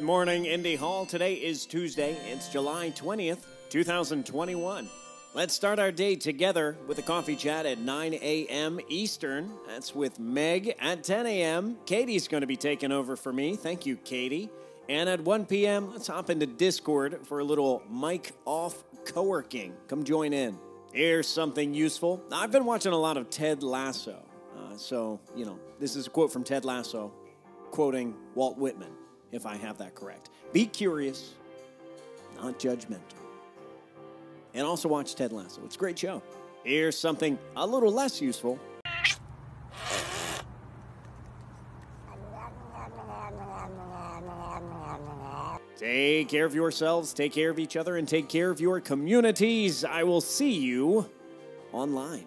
Good morning, Indy Hall. Today is Tuesday. It's July 20th, 2021. Let's start our day together with a coffee chat at 9 a.m. Eastern. That's with Meg at 10 a.m. Katie's going to be taking over for me. Thank you, Katie. And at 1 p.m., let's hop into Discord for a little mic off co working. Come join in. Here's something useful. I've been watching a lot of Ted Lasso. Uh, so, you know, this is a quote from Ted Lasso, quoting Walt Whitman, if I have that correct. Be curious, not judgmental. And also watch Ted Lasso. It's a great show. Here's something a little less useful. Take care of yourselves, take care of each other, and take care of your communities. I will see you online.